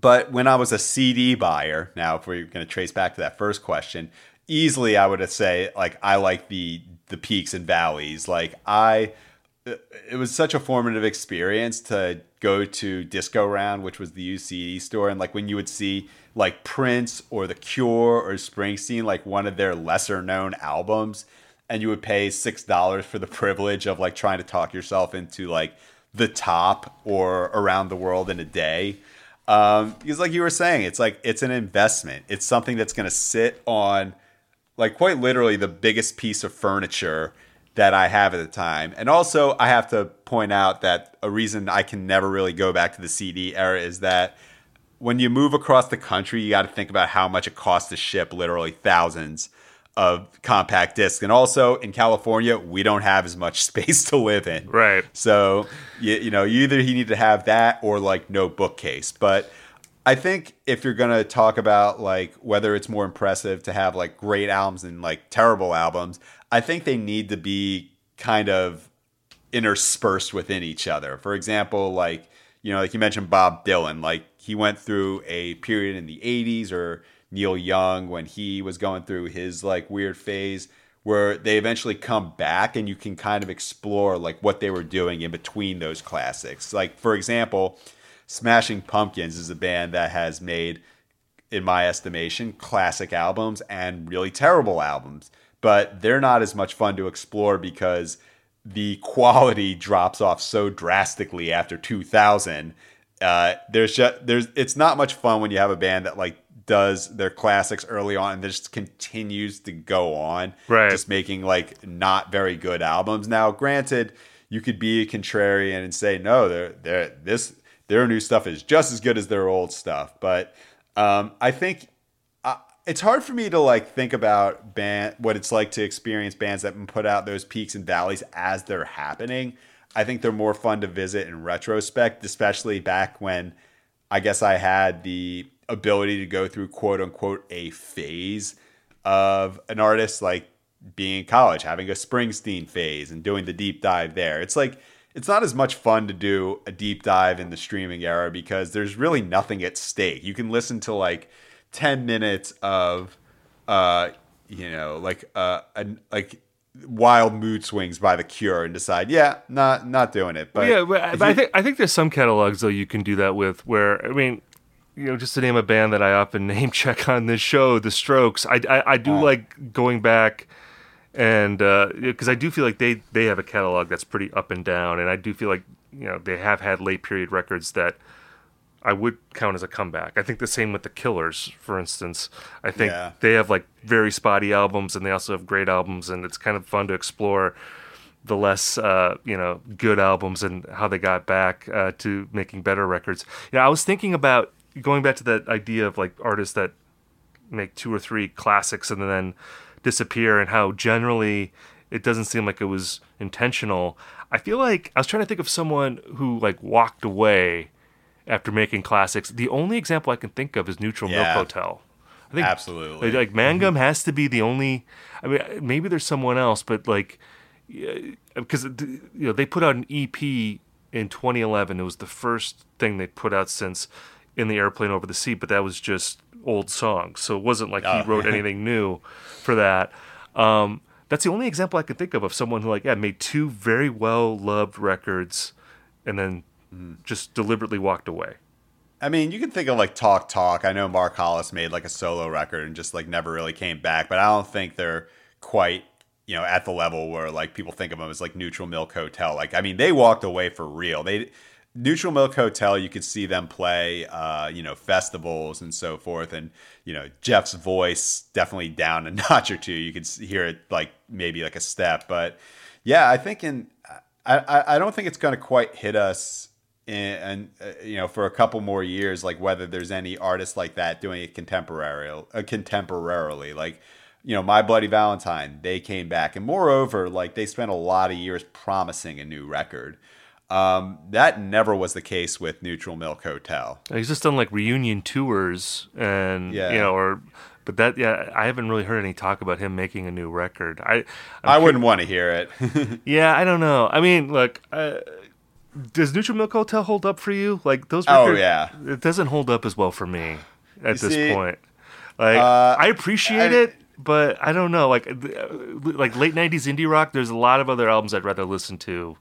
but when I was a CD buyer, now if we're going to trace back to that first question, easily I would say like I like the the peaks and valleys. Like I, uh, it was such a formative experience to go to Disco Round, which was the used CD store, and like when you would see like Prince or The Cure or Springsteen, like one of their lesser known albums, and you would pay six dollars for the privilege of like trying to talk yourself into like the top or around the world in a day. Um, because like you were saying, it's like it's an investment. It's something that's going to sit on, like quite literally, the biggest piece of furniture that I have at the time. And also, I have to point out that a reason I can never really go back to the CD era is that when you move across the country, you got to think about how much it costs to ship literally thousands of compact discs. And also in California, we don't have as much space to live in. Right. So, you, you know, either you need to have that or like no bookcase. But I think if you're going to talk about like whether it's more impressive to have like great albums and like terrible albums, I think they need to be kind of interspersed within each other. For example, like, you know, like you mentioned Bob Dylan, like he went through a period in the 80s or Neil Young when he was going through his like weird phase where they eventually come back and you can kind of explore like what they were doing in between those classics. Like for example, Smashing Pumpkins is a band that has made in my estimation classic albums and really terrible albums, but they're not as much fun to explore because the quality drops off so drastically after 2000 uh, there's just there's it's not much fun when you have a band that like does their classics early on and just continues to go on, right? Just making like not very good albums. Now, granted, you could be a contrarian and say no, they're they're this their new stuff is just as good as their old stuff, but um, I think uh, it's hard for me to like think about band what it's like to experience bands that put out those peaks and valleys as they're happening. I think they're more fun to visit in retrospect, especially back when I guess I had the ability to go through quote unquote a phase of an artist like being in college, having a Springsteen phase and doing the deep dive there. It's like it's not as much fun to do a deep dive in the streaming era because there's really nothing at stake. You can listen to like 10 minutes of uh you know, like uh an, like wild mood swings by the Cure and decide, yeah, not not doing it. But yeah, but, but I think I think there's some catalogs though you can do that with. Where I mean, you know, just to name a band that I often name check on this show, The Strokes. I I, I do uh, like going back and because uh, I do feel like they they have a catalog that's pretty up and down, and I do feel like you know they have had late period records that I would count as a comeback. I think the same with the Killers, for instance. I think yeah. they have like very spotty albums, and they also have great albums, and it's kind of fun to explore the less uh, you know good albums and how they got back uh, to making better records. Yeah, I was thinking about going back to that idea of like artists that make two or three classics and then disappear, and how generally it doesn't seem like it was intentional. I feel like I was trying to think of someone who like walked away after making classics. The only example I can think of is Neutral yeah. Milk Hotel. I think absolutely like, like Mangum mm-hmm. has to be the only. I mean, maybe there's someone else, but like because you know they put out an EP in 2011. It was the first thing they put out since in the airplane over the sea, but that was just old songs, so it wasn't like he wrote anything new for that. Um, that's the only example I can think of of someone who like yeah made two very well loved records and then mm. just deliberately walked away. I mean, you can think of like Talk Talk. I know Mark Hollis made like a solo record and just like never really came back, but I don't think they're quite, you know, at the level where like people think of them as like Neutral Milk Hotel. Like, I mean, they walked away for real. They Neutral Milk Hotel, you could see them play, uh, you know, festivals and so forth, and you know, Jeff's voice definitely down a notch or two. You could hear it like maybe like a step, but yeah, I think in I I don't think it's going to quite hit us and uh, you know for a couple more years like whether there's any artist like that doing it contemporary uh, contemporarily. Like you know my bloody valentine they came back. And moreover like they spent a lot of years promising a new record um, that never was the case with neutral milk hotel he's just done like reunion tours and yeah. you know or but that yeah i haven't really heard any talk about him making a new record i I'm i would not want to hear it yeah i don't know i mean look uh, does Neutral Milk Hotel hold up for you? Like those? Oh, records, oh yeah, it doesn't hold up as well for me at you this see, point. Like uh, I appreciate I, it, but I don't know. Like like late '90s indie rock. There's a lot of other albums I'd rather listen to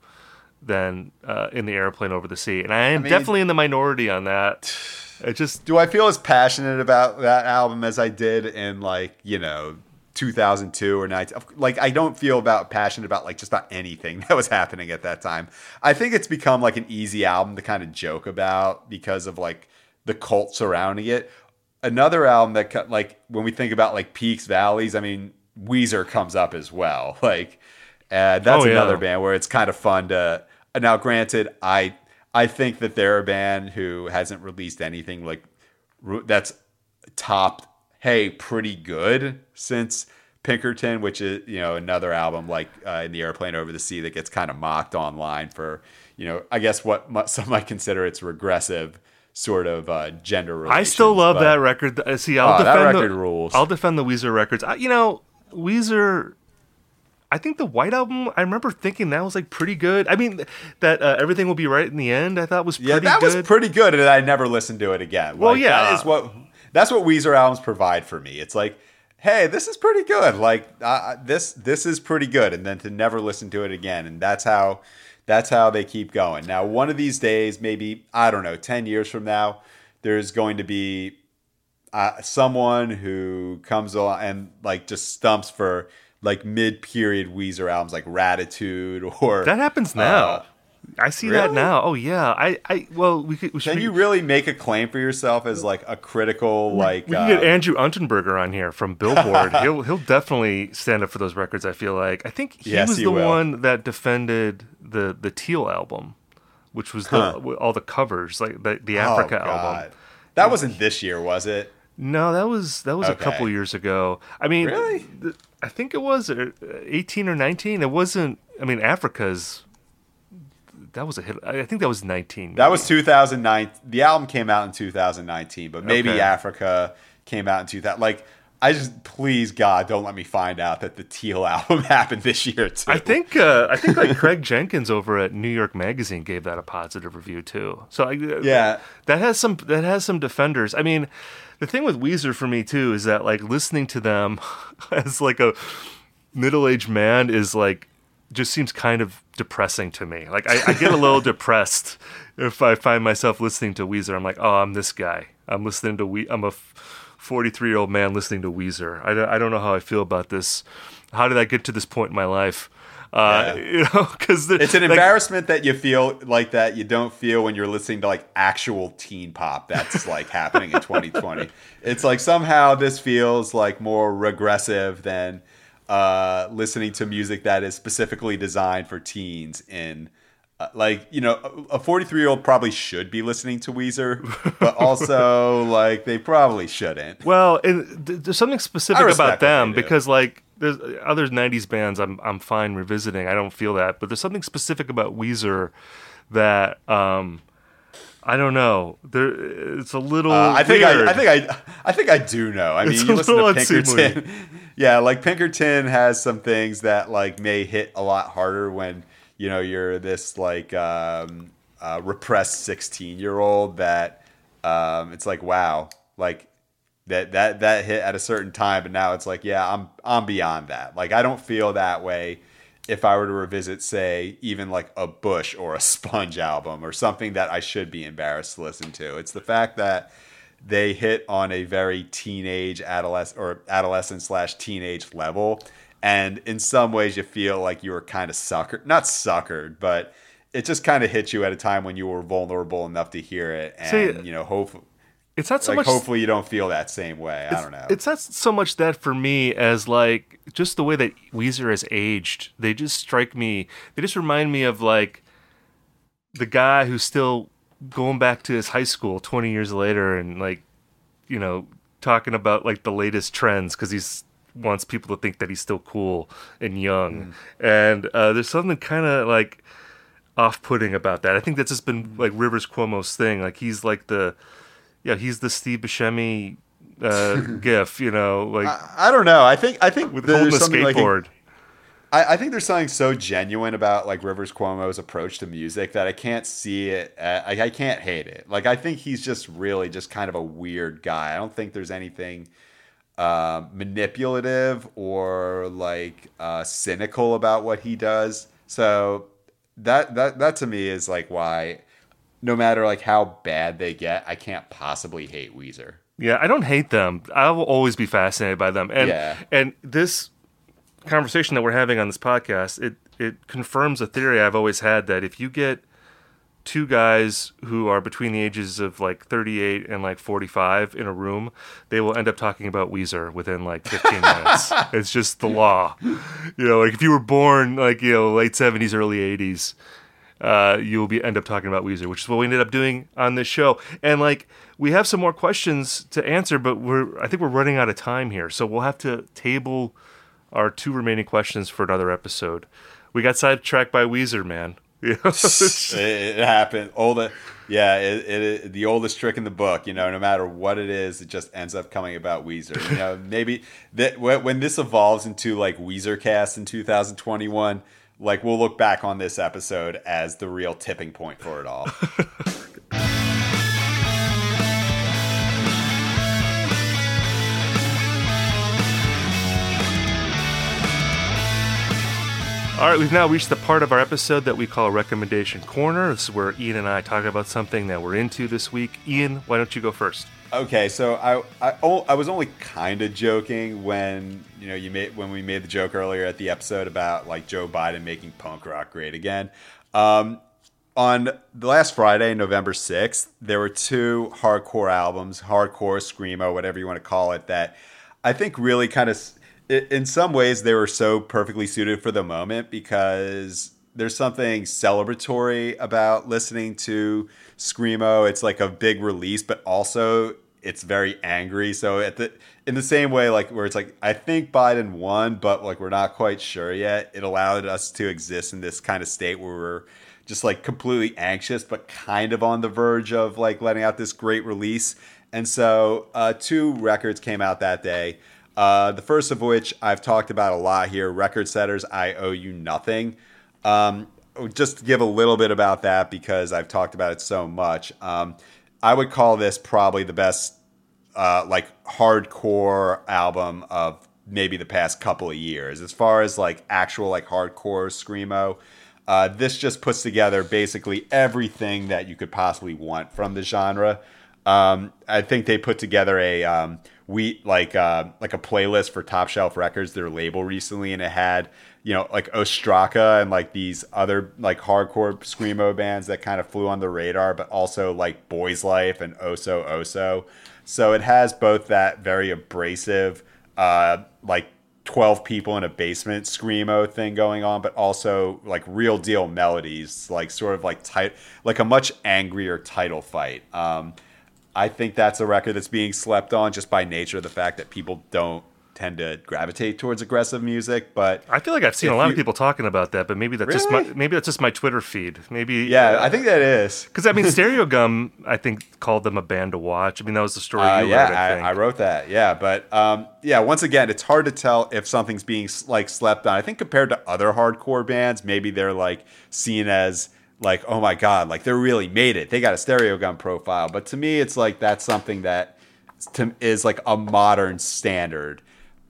than uh, in the airplane over the sea, and I am I mean, definitely in the minority on that. It just do I feel as passionate about that album as I did in like you know 2002 or 19 like i don't feel about passionate about like just about anything that was happening at that time. I think it's become like an easy album to kind of joke about because of like the cult surrounding it. Another album that like when we think about like peaks valleys i mean weezer comes up as well. Like uh, that's oh, yeah. another band where it's kind of fun to now granted i i think that they're a band who hasn't released anything like that's topped hey, pretty good since Pinkerton, which is you know another album like uh, in the airplane over the sea that gets kind of mocked online for you know I guess what some might consider its regressive sort of uh, gender. Relations, I still love that record. Uh, see, I'll oh, defend that record the, rules. I'll defend the Weezer records. I, you know, Weezer. I think the White Album. I remember thinking that was like pretty good. I mean, that uh, everything will be right in the end. I thought was pretty yeah, that good. was pretty good, and I never listened to it again. Well, like, yeah, that is what that's what Weezer albums provide for me. It's like, hey, this is pretty good. Like uh, this this is pretty good, and then to never listen to it again, and that's how that's how they keep going. Now, one of these days, maybe I don't know, ten years from now, there's going to be uh, someone who comes along and like just stumps for like mid-period Weezer albums like Raditude or that happens now. Uh, I see really? that now. Oh yeah. I, I well we could. We Can you really make a claim for yourself as like a critical like? We, we can get um, Andrew Unterberger on here from Billboard. he'll he'll definitely stand up for those records. I feel like I think he yes, was he the will. one that defended the the Teal album, which was the huh. all the covers like the the Africa oh, album. That wasn't this year, was it? No, that was that was okay. a couple years ago. I mean, really? I think it was uh, eighteen or nineteen. It wasn't. I mean, Africa's that was a hit. I think that was 19. Maybe. That was 2009. The album came out in 2019, but maybe okay. Africa came out in 2000. Like, I just please God, don't let me find out that the Teal album happened this year too. I think uh, I think like Craig Jenkins over at New York Magazine gave that a positive review too. So I, uh, yeah, that has some that has some defenders. I mean, the thing with Weezer for me too is that like listening to them as like a middle aged man is like just seems kind of depressing to me. Like I, I get a little depressed if I find myself listening to Weezer. I'm like, oh, I'm this guy. I'm listening to we. I'm a 43 year old man listening to Weezer. I don't, I don't know how I feel about this. How did I get to this point in my life? Uh, yeah. You know, because it's an like, embarrassment that you feel like that you don't feel when you're listening to like actual teen pop that's like happening in 2020. It's like somehow this feels like more regressive than uh, listening to music that is specifically designed for teens in uh, like you know a 43 year old probably should be listening to weezer but also like they probably shouldn't well there's something specific about them because like there's other 90s bands I'm, I'm fine revisiting i don't feel that but there's something specific about weezer that um, I don't know. There, it's a little. Uh, I think I, I, think I, I think I do know. I mean, it's you listen to Pinkerton. yeah, like Pinkerton has some things that like may hit a lot harder when you know you're this like um, uh, repressed 16 year old that um, it's like wow, like that that that hit at a certain time, but now it's like yeah, I'm I'm beyond that. Like I don't feel that way if I were to revisit, say, even like a Bush or a Sponge album or something that I should be embarrassed to listen to. It's the fact that they hit on a very teenage, adolescent, or adolescent slash teenage level. And in some ways, you feel like you were kind of suckered, not suckered, but it just kind of hit you at a time when you were vulnerable enough to hear it. And, you know, hopefully it's not so like, much. Hopefully, you don't feel that same way. I don't know. It's not so much that for me as like just the way that Weezer has aged. They just strike me. They just remind me of like the guy who's still going back to his high school 20 years later and like you know talking about like the latest trends because he's wants people to think that he's still cool and young. Mm. And uh, there's something kind of like off-putting about that. I think that's just been like Rivers Cuomo's thing. Like he's like the yeah, he's the Steve Buscemi uh, gif, you know, like I, I, don't know. I think I think with holding a skateboard. Like I, I, think there's something so genuine about like Rivers Cuomo's approach to music that I can't see it. Uh, I, I can't hate it. Like I think he's just really just kind of a weird guy. I don't think there's anything uh, manipulative or like uh, cynical about what he does. So that that that to me is like why no matter like how bad they get, I can't possibly hate Weezer. Yeah, I don't hate them. I will always be fascinated by them. And Yeah. and this conversation that we're having on this podcast, it it confirms a theory I've always had that if you get two guys who are between the ages of like 38 and like 45 in a room, they will end up talking about Weezer within like 15 minutes. It's just the law. You know, like if you were born like, you know, late 70s, early 80s, uh, you'll be end up talking about Weezer, which is what we ended up doing on this show. And like we have some more questions to answer, but we're I think we're running out of time here, so we'll have to table our two remaining questions for another episode. We got sidetracked by Weezer, man. It, it happened. Old, yeah, it, it, the oldest trick in the book. You know, no matter what it is, it just ends up coming about Weezer. You know, maybe that when this evolves into like Weezer cast in 2021, like we'll look back on this episode as the real tipping point for it all. All right, we've now reached the part of our episode that we call Recommendation Corner. This is where Ian and I talk about something that we're into this week. Ian, why don't you go first? Okay, so I I, I was only kind of joking when you know you made when we made the joke earlier at the episode about like Joe Biden making punk rock great again. Um, on the last Friday, November sixth, there were two hardcore albums, hardcore screamo, whatever you want to call it, that I think really kind of in some ways they were so perfectly suited for the moment because there's something celebratory about listening to screamo. It's like a big release, but also it's very angry. So at the in the same way, like where it's like I think Biden won, but like we're not quite sure yet. It allowed us to exist in this kind of state where we're just like completely anxious, but kind of on the verge of like letting out this great release. And so uh, two records came out that day. Uh, the first of which I've talked about a lot here, Record Setters, I Owe You Nothing. Um, just to give a little bit about that because I've talked about it so much. Um, I would call this probably the best, uh, like, hardcore album of maybe the past couple of years. As far as like actual, like, hardcore Screamo, uh, this just puts together basically everything that you could possibly want from the genre. Um, I think they put together a. Um, we like uh, like a playlist for Top Shelf Records, their label recently, and it had you know like Ostraca and like these other like hardcore screamo bands that kind of flew on the radar, but also like Boys Life and Oso Oso. So it has both that very abrasive, uh, like 12 people in a basement screamo thing going on, but also like real deal melodies, like sort of like tight, like a much angrier title fight. Um, I think that's a record that's being slept on just by nature of the fact that people don't tend to gravitate towards aggressive music. But I feel like I've seen a lot you, of people talking about that, but maybe that's really? just my maybe that's just my Twitter feed. Maybe yeah, I think that is because I mean Stereogum. I think called them a band to watch. I mean that was the story. Uh, you yeah, wrote, I, I, wrote that. Yeah, but um, yeah, once again, it's hard to tell if something's being like slept on. I think compared to other hardcore bands, maybe they're like seen as like, oh my god, like they're really made it. They got a Stereogum profile. But to me, it's like that's something that to, is like a modern standard.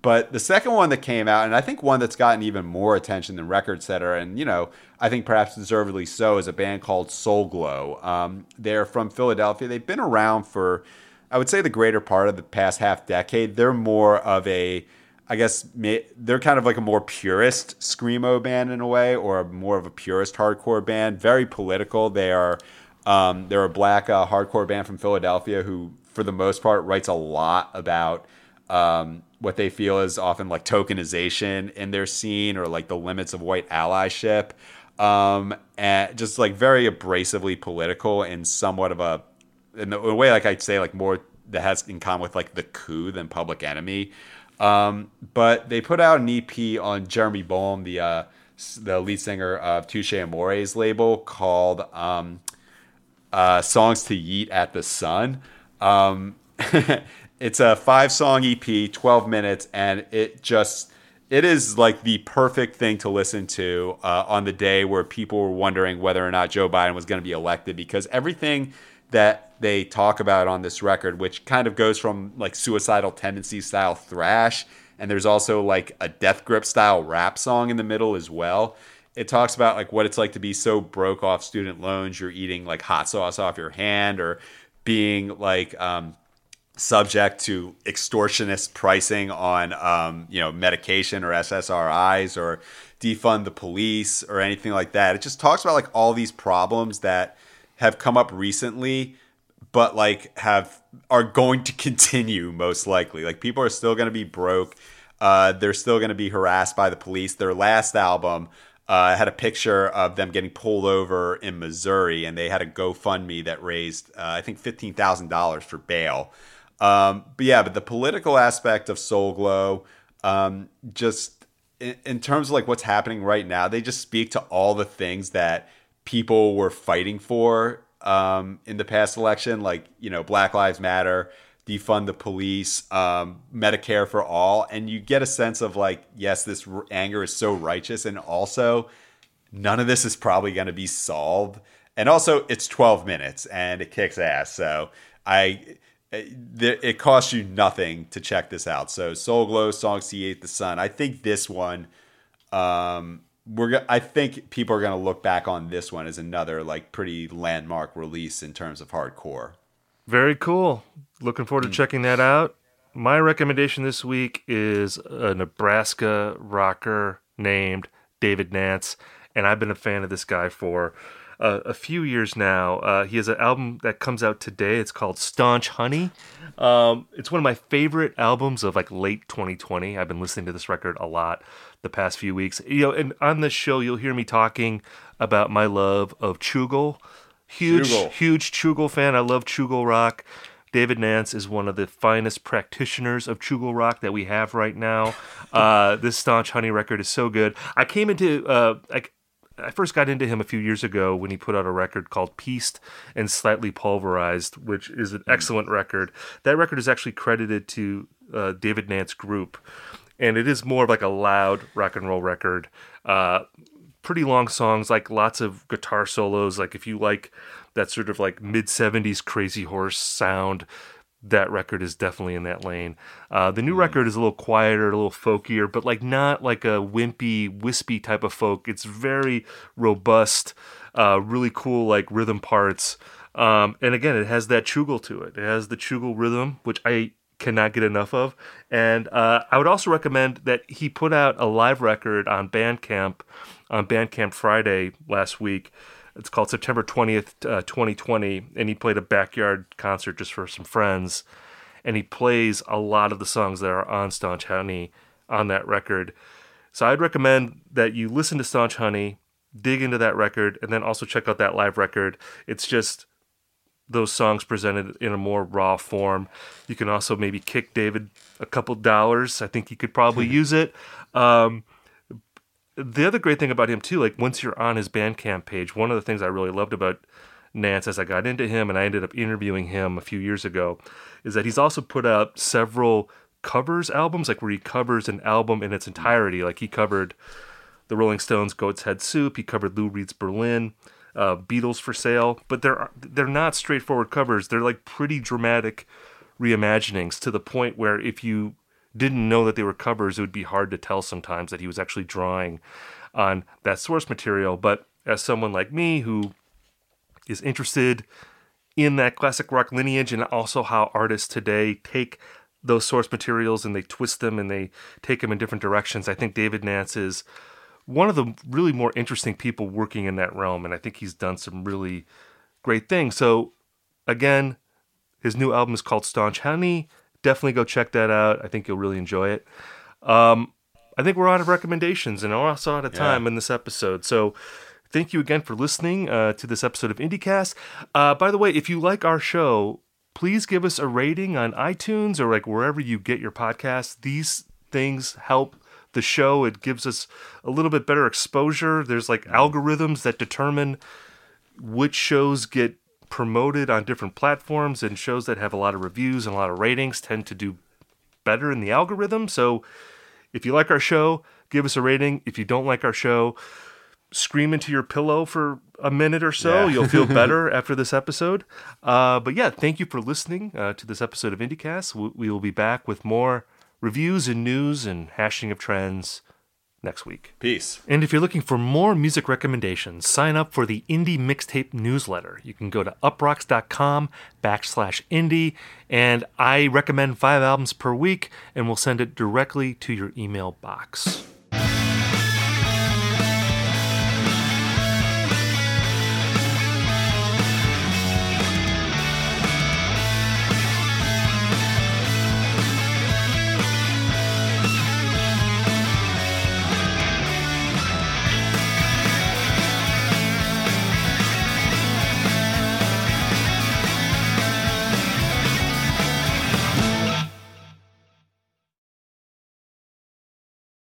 But the second one that came out, and I think one that's gotten even more attention than Record Setter, and you know, I think perhaps deservedly so, is a band called Soul Glo. Um, they're from Philadelphia. They've been around for, I would say, the greater part of the past half decade. They're more of a I guess they're kind of like a more purist screamo band in a way, or more of a purist hardcore band. Very political. They are um, they're a black uh, hardcore band from Philadelphia who, for the most part, writes a lot about um, what they feel is often like tokenization in their scene or like the limits of white allyship. Um, and just like very abrasively political and somewhat of a in a way like I'd say like more that has in common with like the coup than Public Enemy. Um, but they put out an EP on Jeremy Bolm, the uh, the lead singer of Touche Amore's label, called um, uh, "Songs to Yeet at the Sun." Um, it's a five song EP, twelve minutes, and it just it is like the perfect thing to listen to uh, on the day where people were wondering whether or not Joe Biden was going to be elected because everything that they talk about on this record, which kind of goes from like suicidal tendency style thrash, and there's also like a death grip style rap song in the middle as well. it talks about like what it's like to be so broke off student loans you're eating like hot sauce off your hand or being like um, subject to extortionist pricing on um, you know medication or SSRIs or defund the police or anything like that. It just talks about like all these problems that have come up recently but like have are going to continue most likely. Like people are still going to be broke. Uh, they're still going to be harassed by the police. Their last album uh, had a picture of them getting pulled over in Missouri, and they had a GoFundMe that raised, uh, I think, fifteen thousand dollars for bail. Um, but yeah, but the political aspect of Soul Glo, um, just in, in terms of like what's happening right now, they just speak to all the things that people were fighting for um, in the past election, like you know Black Lives Matter, defund the police, um, Medicare for all, and you get a sense of like, yes, this r- anger is so righteous, and also none of this is probably going to be solved. And also, it's 12 minutes and it kicks ass. So I, it costs you nothing to check this out. So Soul Glo, Song C8, The Sun. I think this one, um, we're I think people are going to look back on this one as another like pretty landmark release in terms of hardcore. Very cool. Looking forward to mm. checking that out. My recommendation this week is a Nebraska rocker named David Nance, and I've been a fan of this guy for uh, a few years now. Uh, he has an album that comes out today. It's called Staunch Honey. Um, it's one of my favorite albums of like late 2020. I've been listening to this record a lot the past few weeks. You know, and on this show, you'll hear me talking about my love of Choogle. Huge, Choogle. huge Choogle fan. I love Choogle rock. David Nance is one of the finest practitioners of Choogle rock that we have right now. Uh, this staunch honey record is so good. I came into uh, I, I first got into him a few years ago when he put out a record called Peaced and Slightly Pulverized, which is an hmm. excellent record. That record is actually credited to uh, David Nance Group, and it is more of like a loud rock and roll record. Uh, pretty long songs, like lots of guitar solos. Like if you like that sort of like mid '70s Crazy Horse sound, that record is definitely in that lane. Uh, the new mm. record is a little quieter, a little folkier, but like not like a wimpy, wispy type of folk. It's very robust, uh, really cool like rhythm parts. Um, and again, it has that choogle to it. It has the choogle rhythm, which I cannot get enough of. And uh, I would also recommend that he put out a live record on Bandcamp on Bandcamp Friday last week. It's called September 20th, uh, 2020. And he played a backyard concert just for some friends. And he plays a lot of the songs that are on Staunch Honey on that record. So I'd recommend that you listen to Staunch Honey, dig into that record, and then also check out that live record. It's just those songs presented in a more raw form. You can also maybe kick David a couple dollars. I think he could probably use it. Um, the other great thing about him too, like once you're on his Bandcamp page, one of the things I really loved about Nance as I got into him and I ended up interviewing him a few years ago, is that he's also put out several covers albums, like where he covers an album in its entirety. Like he covered the Rolling Stones' Goat's Head Soup, he covered Lou Reed's Berlin, uh, Beatles for Sale, but they're they're not straightforward covers. They're like pretty dramatic reimaginings to the point where if you didn't know that they were covers, it would be hard to tell sometimes that he was actually drawing on that source material. But as someone like me who is interested in that classic rock lineage and also how artists today take those source materials and they twist them and they take them in different directions, I think David Nance is one of the really more interesting people working in that realm. And I think he's done some really great things. So, again, his new album is called Staunch Honey. Definitely go check that out. I think you'll really enjoy it. Um, I think we're out of recommendations and we're also out of time yeah. in this episode. So, thank you again for listening uh, to this episode of IndieCast. Uh, by the way, if you like our show, please give us a rating on iTunes or like wherever you get your podcasts. These things help the show. It gives us a little bit better exposure. There's like algorithms that determine which shows get promoted on different platforms, and shows that have a lot of reviews and a lot of ratings tend to do better in the algorithm. So if you like our show, give us a rating. If you don't like our show, scream into your pillow for a minute or so. Yeah. You'll feel better after this episode. Uh, but yeah, thank you for listening uh, to this episode of IndieCast. We, we will be back with more reviews and news and hashing of trends next week. Peace. And if you're looking for more music recommendations, sign up for the Indie Mixtape newsletter. You can go to uproxx.com backslash indie, and I recommend five albums per week, and we'll send it directly to your email box.